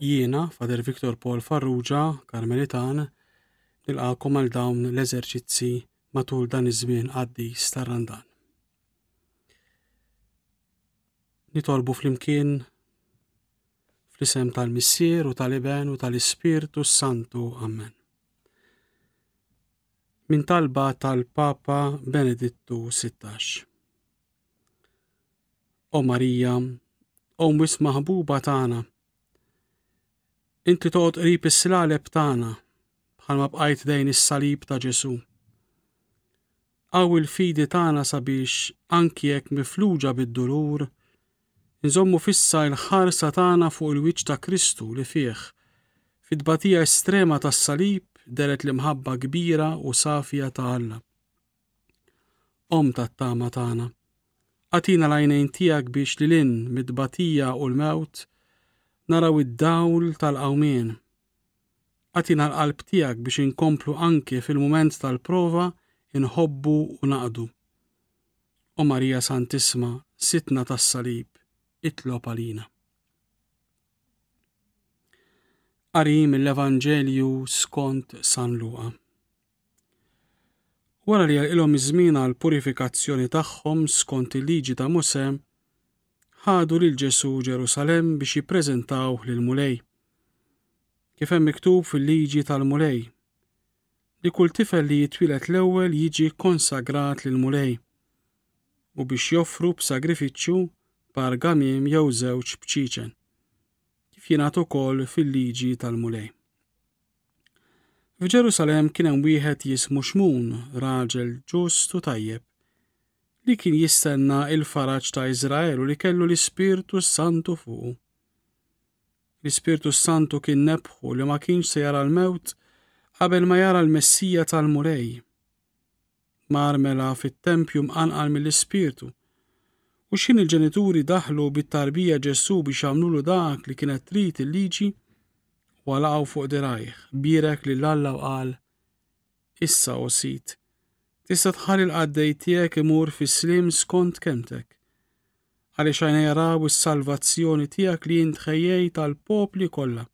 Jiena, Fader Viktor Paul Farrugia, Karmelitan, nilqakom għal dawn l-eżerċizzi matul dan iż-żmien għaddi starrandan. Nitolbu flimkien Fl-isem tal-Missier u tal-Iben u tal-Ispirtu Santu. Amen. Min talba tal-Papa Benedittu 16. O Marija, o mwis maħbuba tagħna. Inti toqgħod qrib is-slaleb tagħna bħalma bqajt dejn is-salib ta' Ġesu. Aw il-fidi tagħna sabiex anki jekk mifluġa bid-dulur, Inżommu fissa l-ħarsa tagħna fuq il-wiċċ ta' Kristu li fih, fit-tbatija estrema tas-salib, deret l-imħabba kbira u safja ta' Alla. Om tat-tama tagħna, għatina l-għajnejn tiegħek biex li lin mid-tbatija u l-mewt naraw id-dawl tal-qawmien. Għatina l-qalb tiegħek biex inkomplu anki fil-mument tal-prova inħobbu u naqdu. O Marija Santissma, Sitna tas-Salib, itlob għalina. Qari mill-Evanġelju skont San Luqa. Wara li għalqilhom iż-żmien għal purifikazzjoni tagħhom skont il-liġi ta' Mose, ħadu lil Ġesu Ġerusalem biex jippreżentawh lil Mulej. Kif hemm miktub fil-liġi tal-Mulej, li kull tifel li jitwieled l-ewwel jiġi konsagrat lill-Mulej u biex joffru b'sagrifiċċju par gamiem jew żewġ bċiċen, kif jingħad ukoll fil-liġi tal-Mulej. F'Ġerusalem kien hemm wieħed jismu Xmun, raġel ġust u tajjeb, li kien jistenna il-faraġ ta' Iżrael u li kellu l-Ispirtu Santu fuqu. L-Ispirtu Santu kien nebħu li ma kienx se jara l-mewt qabel ma jara l-Messija tal-Mulej. Mar mela fit-tempju mqanqal mill-Ispirtu. U xin il-ġenituri daħlu bit-tarbija Ġesù biex għamlulu dak li kienet trid il-liġi, walaqgħu fuq dirajh, birek lil Alla u qal, Issa, o Sid, tista' tħalli l-qaddej tiegħek imur fis-sliem skont kemtek. Għaliex għajna jaraw is-salvazzjoni tiegħek li jintħejjej tal-popli kollha.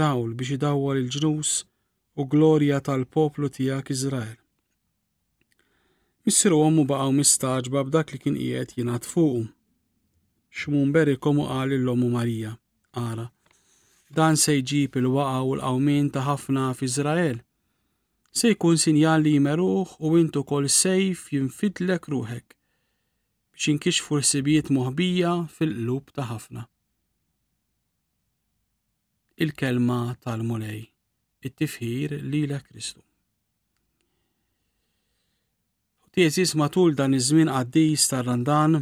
Dawl biex idawwal il-ġnus u glorja tal-poplu tiegħek Iżrael. Missier u ommu baqgħu mistaġba b'dak li kien qiegħed jingħad fuqu. Xmun berikom u qal l ommu Marija, ara, dan se jġib il-waqa u l-qawmin ta' ħafna f'Iżrael. Se jkun sinjal li jmeruħ u intu kol sejf jinfidlek ruħek biex inkixfu l-sibijiet moħbija fil-qlub ta' ħafna. Il-kelma tal-mulej, it-tifħir li l Kristu. Tieżis matul dan iż-żmien qaddis tar-Randan,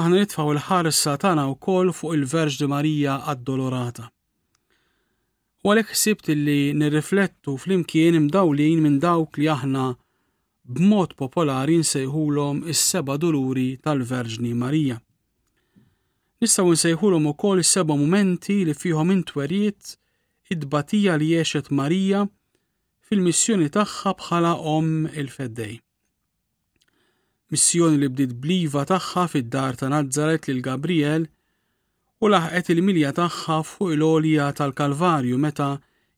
aħna nitfaw il-ħarsa tagħna wkoll fuq il-Verġni Marija addolorata. U għalhekk ħsibt li nirriflettu flimkien imdawlin minn dawk li aħna b'mod popolari nsejħulhom is-seba' duluri tal-Verġni Marija. Nistgħu nsejħulhom ukoll is-seba' mumenti li fihom intweriet id-tbatija li għexet Marija fil-missjoni tagħha bħala Omm il-Feddej. Missjoni li bdiet bliva tagħha fid-dar ta' Nazaret lil Gabriel u laħqet il-milja tagħha fuq il-għolja tal-Kalvarju meta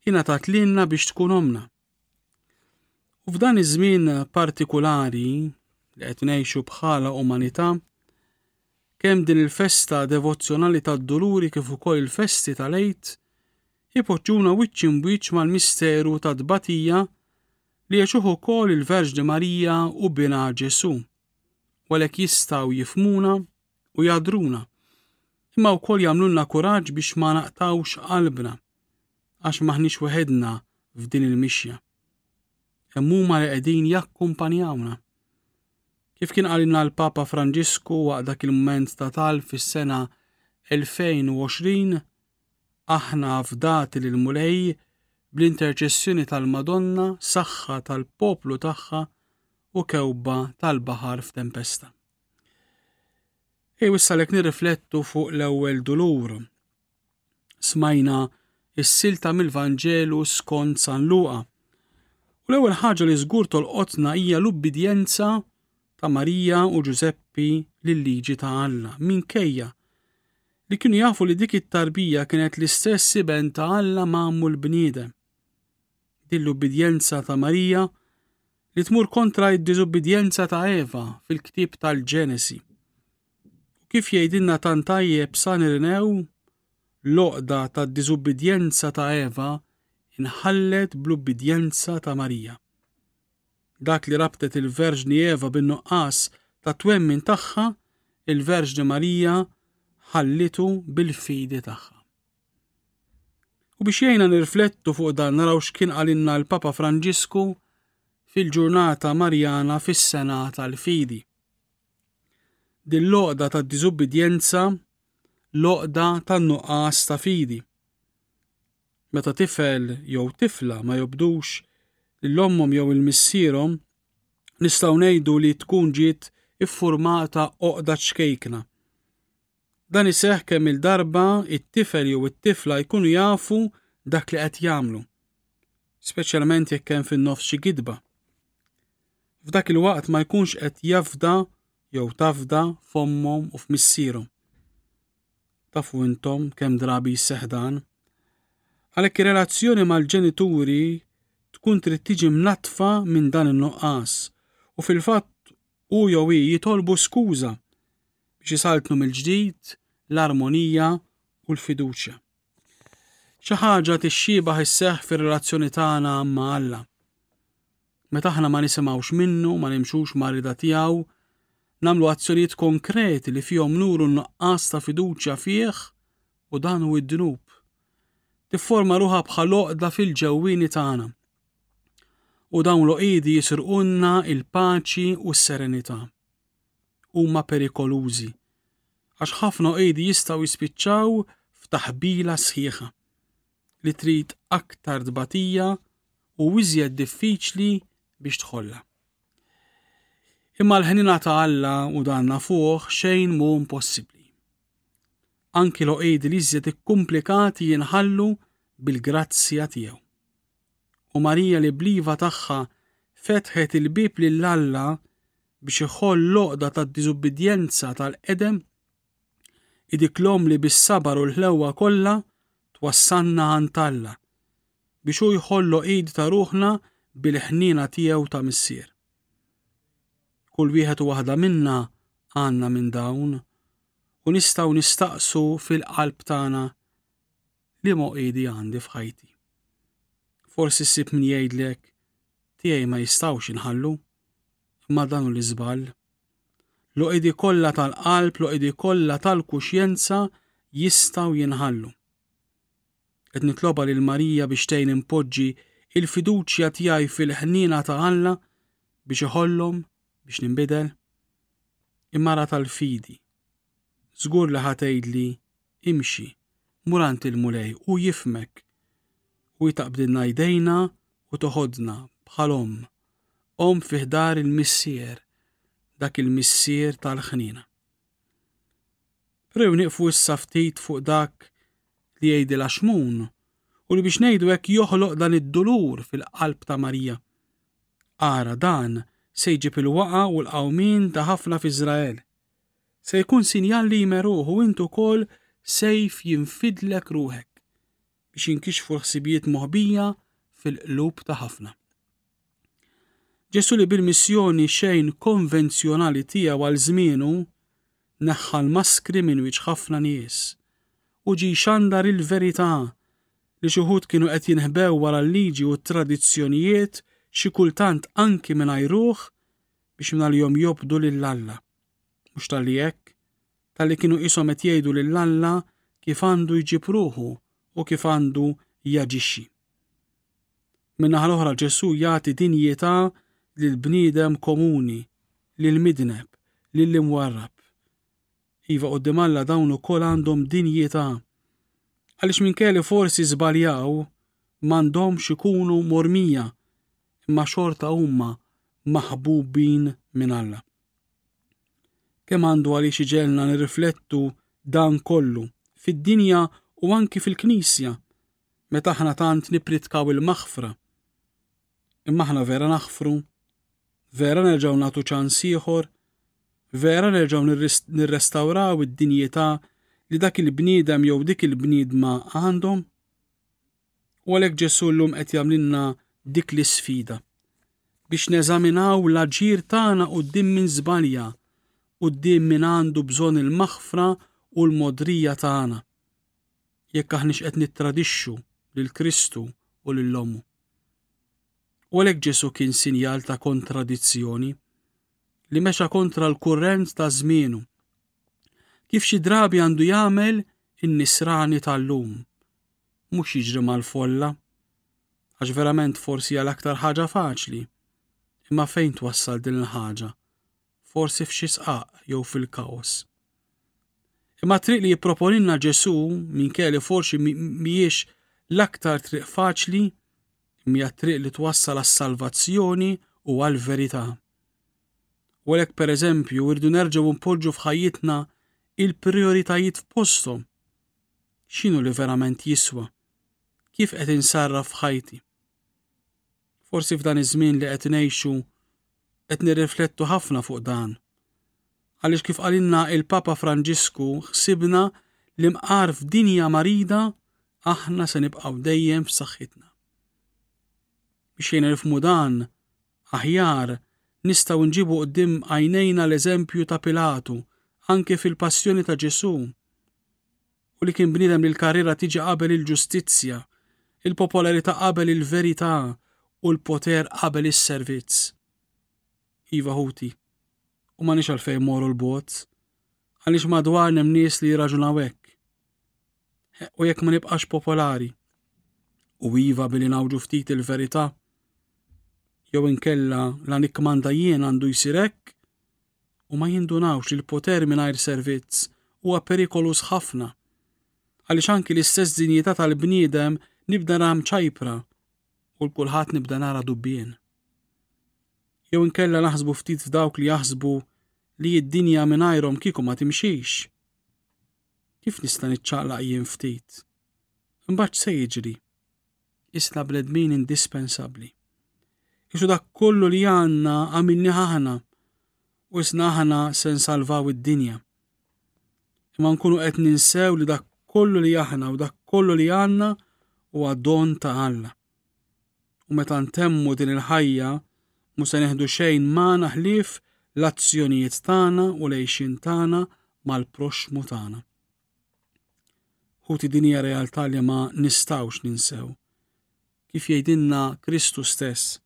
ingħatat lilna biex tkun omna. U f'dan iż-żmien partikulari li qed ngħixu bħala umanità, kemm din il-festa devozzjonali tad-duluri kif ukoll il-festi tal-Għid ipoġġuna wiċċ imwiċċ mal-misteru tat-tbatija li jgħixuh ukoll il-Verġni Marija u binha Ġesù. Walek jistgħu jifmuna u jadruna, imma wkoll jagħmlulna kuraġġ biex ma naqtawx qalbna. għax m'aħniex weħedna f'din il-mixja. Hemm huma li qegħdin jakkumpanjawna. Kif kien qalilna l-Papa Franġisku waqt dak il-moment ta' tal fis-sena 2020, aħna fdati lil Mulej bl-interċessjoni tal-Madonna, saħħa tal-poplu tagħha u kewba tal-baħar f'tempesta. Ej wissalek nirriflettu fuq l-ewwel dulur Smajna s-silta mill-Vanġelu skont San Luqa. U l-ewwel ħaġa li żgur tolqotna hija l-ubbidjenza ta' Marija u Ġużeppi lill-liġi ta' Alla minkejja li kienu jafu li dik it-tarbija kienet l-istess iben ta' Alla mammu l-bniedem. Din l-ubbidjenza ta' Marija li tmur kontra id-diżubbidjenza ta' Eva fil-ktieb tal-Ġenesi. Kif jgħidilna tant tajjeb San Irnew, l-għoqda tad-diżubbidjenza ta' Eva inħallet bl-ubbidjenza ta' Marija. Dak li rabtet il-Verġni Eva bin-nuqqas ta' twemmin tagħha, il-Verġni Marija ħallitu bil-fidi tagħha. U biex jgħinna nirflettu fuq dan naraw x'kien għalinna l-Papa Franġisku fil-ġurnata Marjana fis-sena tal-fidi. Din l-oqda ta' diżubbidjenza l-oqda tan nuqqas ta' fidi. Meta tifel jew tifla ma jobdux lil ommhom jew il-missierhom, nistgħu ngħidu li tkun ġiet iffurmata oqda ċkejkna. Dan iseħħ kemm il-darba it-tifel jew it-tifla jkunu jafu dak li qed jagħmlu, speċjalment jekk hemm fin-nofs xi gidba. F'dak il-waqt ma jkunx qed jafda jew tafda fommhom u f'missierhom. Tafu intom kemm drabi jisseħ dan. Għalhekk ir-relazzjoni mal-ġenituri tkun trid tiġi mnatfa minn dan in-nuqqas u fil-fatt hu jew hi jitolbu skuża biex isaltnu mill-ġdid l-armonija u l-fiduċja. Xi ħaġa tixxibaħ isseħħ fir-relazzjoni tagħna ma' Alla. Meta aħna ma nisimgħux minnu, ma nimxux ma' rida tiegħu, namlu azzjonijiet konkreti li fihom nuru nuqqas ta' fiduċja fih u dan u id-dnub. Tifforma ruħa bħal oqda fil-ġewwini tagħna. U dawn l-oqidi jisirqunna il-paċi u s-serenità. Huma perikolużi għax ħafna oqidi jistgħu jispiċċaw f'taħbila sħiħa li trid aktar tbatija u iżjed diffiċli biex tħolla. Imma l-ħnina ta' Alla u danna fuq xejn mu impossibbli. Anki l-oqidi li iżjed ikkumplikati jinħallu bil-grazzja tiegħu. u Marija li bliva tagħha fetħet il-bib lil Alla biex iħoll loqda tad-diżubbidjenza tal-qedem, i dik l-om li bis-sabar u l-ħlewwa kollha twassanna għand Alla biex hu jħollo id ta' ruħna bil-ħniena tiegħu ta' missier. Kull wieħed u waħda minna għandna minn dawn u nistgħu nistaqsu fil-qalb tagħna li moqidi għandi f'ħajti. Forsi ssib min jgħidlek tiegħi ma jistgħux inħallu, imma dan u l-iżball. L-oqidi kollha tal-qalb, l-oqidi kollha tal-kuxjenza jistgħu jinħallu. Qed nitloba lil Marija biex tgħin impoġġi il-fiduċja tiegħi fil-ħniena ta' Alla biex iħollhom biex ninbidel. Imara tal-fidi, Żgur li ħa tgħidli, Imxi, mur għand il-Mulej, hu jifhmek. U hi taqbdilna jdejna u toħodna bħal omm, omm fi ħdar il-missier, dak il-missier tal-ħnina. Prew niqfu issa ftit fuq dak li jgħidilha xmun u li biex ngħidu hekk joħloq dan id-dulur fil-qalb ta' Marija. Ara dan se jġib il-waqa u l-qawmin ta' ħafna f'Iżrael. Se jkun sinjal li jmeruħ u int ukoll sejf jinfidlek ruħek biex jinkixfu l-ħsibijiet moħbija fil-qlub ta' ħafna. Ġesu li bil-missjoni xejn konvenzjonali tiegħu għal żmienu neħħa l-maskri minn wiċċ ħafna nies u ġi xandar il-verità li xi wħud kienu qed jinħbew wara l-liġi u t-tradizzjonijiet xi kultant anki mingħajr ruħ biex mingħalihom jobdu lil Alla. Mhux tal-li hekk, tal-li kienu qishom qed jgħidu lil Alla kif għandu jġib ruħu u kif għandu jaġixxi. Min-naħa l-oħra Ġesù jagħti dinjità lil bniedem komuni, lil midneb, lil imwarrab. Iva qudiem Alla dawn ukoll għandhom dinjità. Għaliex minn kelli forsi żbaljaw m'għandhomx ikunu mormija imma xorta huma maħbubin minn Alla. Kemm għandu għaliex iġelna nirriflettu dan kollu fid-dinja u anki fil-Knisja meta aħna tant nipritkaw il-maħfra. Imma aħna vera naħfru, vera nerġgħu nagħtu ċans ieħor, vera nerġgħu nirrestawraw id-dinjità li dak il-bniedem jew dik il-bniedma għandhom. U għalhekk Ġesù llum qed jagħmlilna dik l-isfida biex neżaminaw l-aġir tagħna quddiem min żbalja, quddiem min għandu bżonn il-maħfra u l-modrija tagħna. Jekk aħniex qed nittradixxu lil Kristu u lil ommu. U għalhekk Ġesù kien sinjal ta' kontradizzjoni li mexa kontra l-kurrent ta' żmienu. Kif xi drabi għandu jagħmel in-nisrani tal-lum mhux jiġri mal-folla, għax verament forsi għal aktar ħaġa faċli, imma fejn twassal din il-ħaġa, forsi f'xi sqaq jew fil-kaos. Imma triq li jipproponilna Ġesu minn kelli forsi mhijiex l-aktar triq faċli, mija triq li twassal għas-salvazzjoni u għal-verità. U għalek per eżempju, irdu nerġaw npoġġu f'ħajjitna il-prioritajiet f'postom x'inhu li verament jiswa, kif qed insarraf f'ħajti. Forsi f'dan iż-żmien li qed ngħixu qed nirriflettu ħafna fuq dan. Għaliex kif qalilna il-Papa Franġisku ħsibna li mqar f'dinja marida aħna se nibqgħu dejjem f'saħħitna. Biex jgħin nifmu dan, aħjar, nistgħu nġibu quddiem għajnejna l-eżempju ta' Pilatu, anke fil-passjoni ta' Ġesù, u li kien bniedem li l-karriera tiġi qabel il-ġustizzja, il-popolarità qabel il-verità u l-poter qabel is-servizz. Iva ħuti, u ma nix għalfejn moru l-bot, għaliex madwar nem nies li jirraġunaw hekk. U jekk ma nibqax popolari, u iva billi nawġu ftit il-verità, jew inkella la nikmanda jien għandu jsir hekk, u ma jindunawx li l-poter mingħajr servizz huwa perikolus ħafna. Għaliex anki l-istess dinjità tal-bniedem nibda nara mċajpra u l-kulħadd nibda nara dubbien. Jew inkella naħsbu ftit f'dawk li jaħsbu li id-dinja mingħajrhom kieku ma timxix. Kif nista' niċċaqlaq jien ftit? Imbagħad x'se jiġri? Isna bnedmin indispensabbli. Isu dak kollu li għandna għamilni aħna u isna aħna se nsalvaw id-dinja. Imma nkunu qed ninsew li dak kollu li aħna u dak kollu li għandna huwa don ta' Alla. U meta ntemmu din il-ħajja, mhu se neħdu xejn magħna ħlief l-azzjonijiet tagħna u l-għejxin tagħna mal-proxxmu tagħna. Ħuti din hija realtà li ma nistawx ninsew. Kif jgħidilna Kristu stess,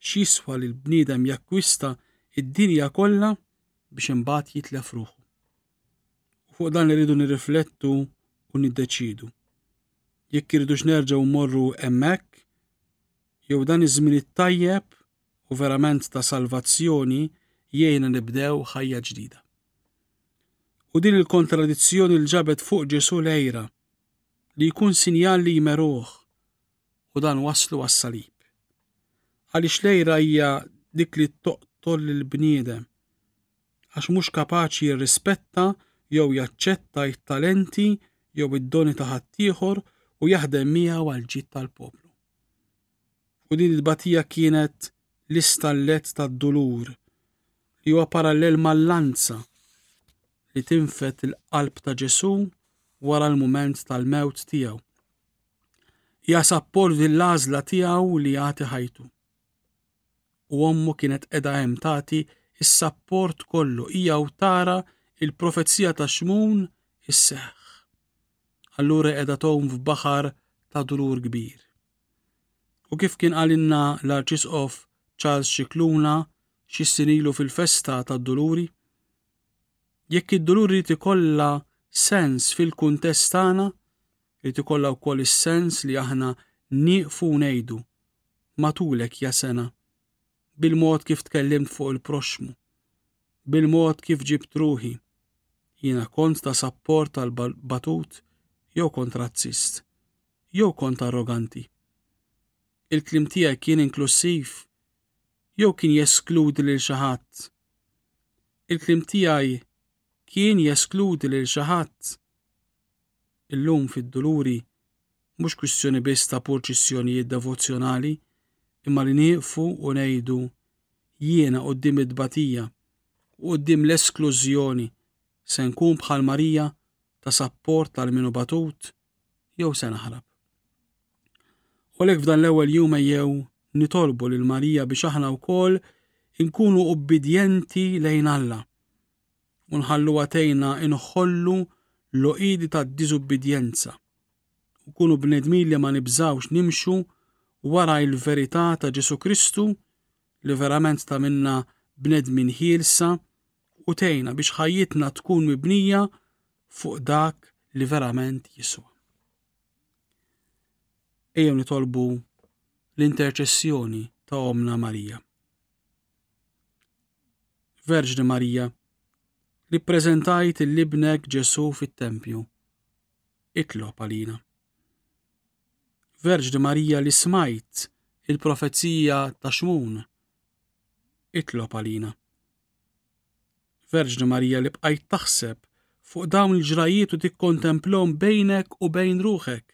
x'jiswa li l-bniedem jakkwista id-dinja kollha biex imbagħad jitlef ruħu. U fuq dan li rridu nirriflettu u niddeċidu. jekk iridux nerġgħu mmorru hemmhekk, jew dan iż-żmien it-tajjeb u verament ta' salvazzjoni jgħinna nibdew ħajja ġdida. U din il-kontradizzjoni l ġabet fuq Ġesu lejra li jkun sinjal li jmeruħ u dan waslu għas-salib. Għaliex lejra hija dik li toqtol l-bniedem għax mhux kapaċi jirrispetta jew jaċċetta t-talenti jew id-doni ta' ħaddieħor u jaħdem miegħu għal ġid tal-poplu. U din il-batija kienet l-istallet tad-dulur li huwa parallel mal-lanza li tinfet il-qalb ta' Ġesu wara l-mument tal-mewt tiegħu. Hija sappor din l-għażla tiegħu li jagħti ħajtu. u ommu kienet edha hemm tagħti is-sapport kollu hija u tara il-profezija ta' xmun isseħ. Allura edha tgħum f'baħar ta' dulur kbir. U kif kien għalinna l-Arċisqof Charles Xikluna xi sinilu fil-festa tad-duluri? Jekk id-duluri tikolla sens fil-kuntest tagħna, Irid ikollha wkoll is-sens li aħna nieqfu ngħidu matulek ja sena bil-mod kif tkellimt fuq il-proxxmu, bil-mod kif ġibt ruħi. Jiena kont ta' sapport għal batut jew kont razzist, jew kont arroganti. Il-klim tiegħi kien inklusiv jew kien jeskludi lil xi ħadd. Il-klim tiegħi kien jeskludi lil xi ħadd Illum fid-duluri mhux kwistjoni biss ta' purċissjonijiet devozzjonali, imma li nieqfu u ngħidu jiena qudiem it-tbatija u qudiem l-esklużjoni se nkun bħal Marija ta' sapport għal minu batut jew se naħrab. U lek f'dan l-ewwel jum ejjew nitolbu lil Marija biex aħna wkoll inkunu ubbidjenti lejn Alla u nħallu għatejna inħollu l-oqidi ta' diżubbidjenza u kunu bnedmin li ma nibżawx nimxu wara il-verità ta' Ġesu Kristu li verament ta' minna bnedmin ħielsa u tejna biex ħajjitna tkun mibnija fuq dak li verament jiswa. Ejjew nitolbu l-interċessjoni ta' Omna Marija. Verġni Marija, li ppreżentajt l-ibnek Ġesu fit-tempju, itlob għalina. Verġni Marija li smajt il-profezija ta' xmun, itlob għalina. Verġni Marija li bqajt taħseb fuq dawn il-ġrajiet u tikkontemplhom bejnek u bejn ruħek,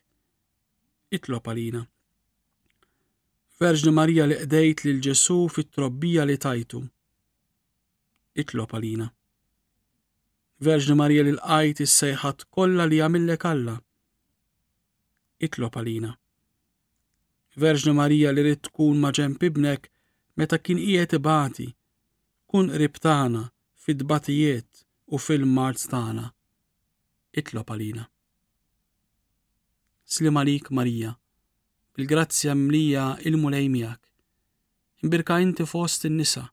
Itlob għalina. Verġni Marija li qdejt lil Ġesu fit-trobbija li tajtu. Itlob għalina. Verġni Marija li l-qajt is-sejħat kollha li għamillek Alla. Itlob għalina. Verġni Marija li rrid tkun ma' ġemp ibnek meta kien qiegħed ibati, kun qrib tagħna fid-batijiet u fil-mart tagħna. Itlob għalina. Slim għalik Marija, bil-grazzja mlija il-mulej miegħek. Imbirka inti fost in-nisa,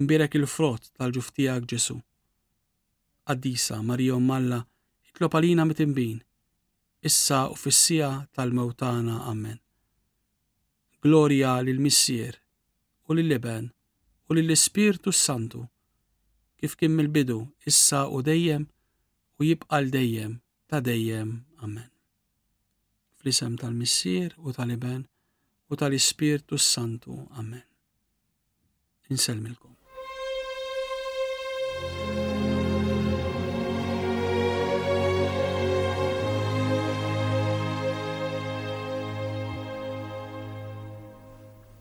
imbirek il-frott tal-ġuf tiegħek Ġesu. Qaddisa Marija Malla, itlob għalina mitimbin, issa u fissija tal-mewtana. Amen. Gloria lil missier u lil iben u lill-Ispirtu Santu, kif kien mill-bidu, issa u dejjem, u jibqa' l dejjem ta' dejjem. Amen. Fl-isem tal-Missier u tal-Iben u tal-Ispirtu s-Santu. Amen. Insellmilkom.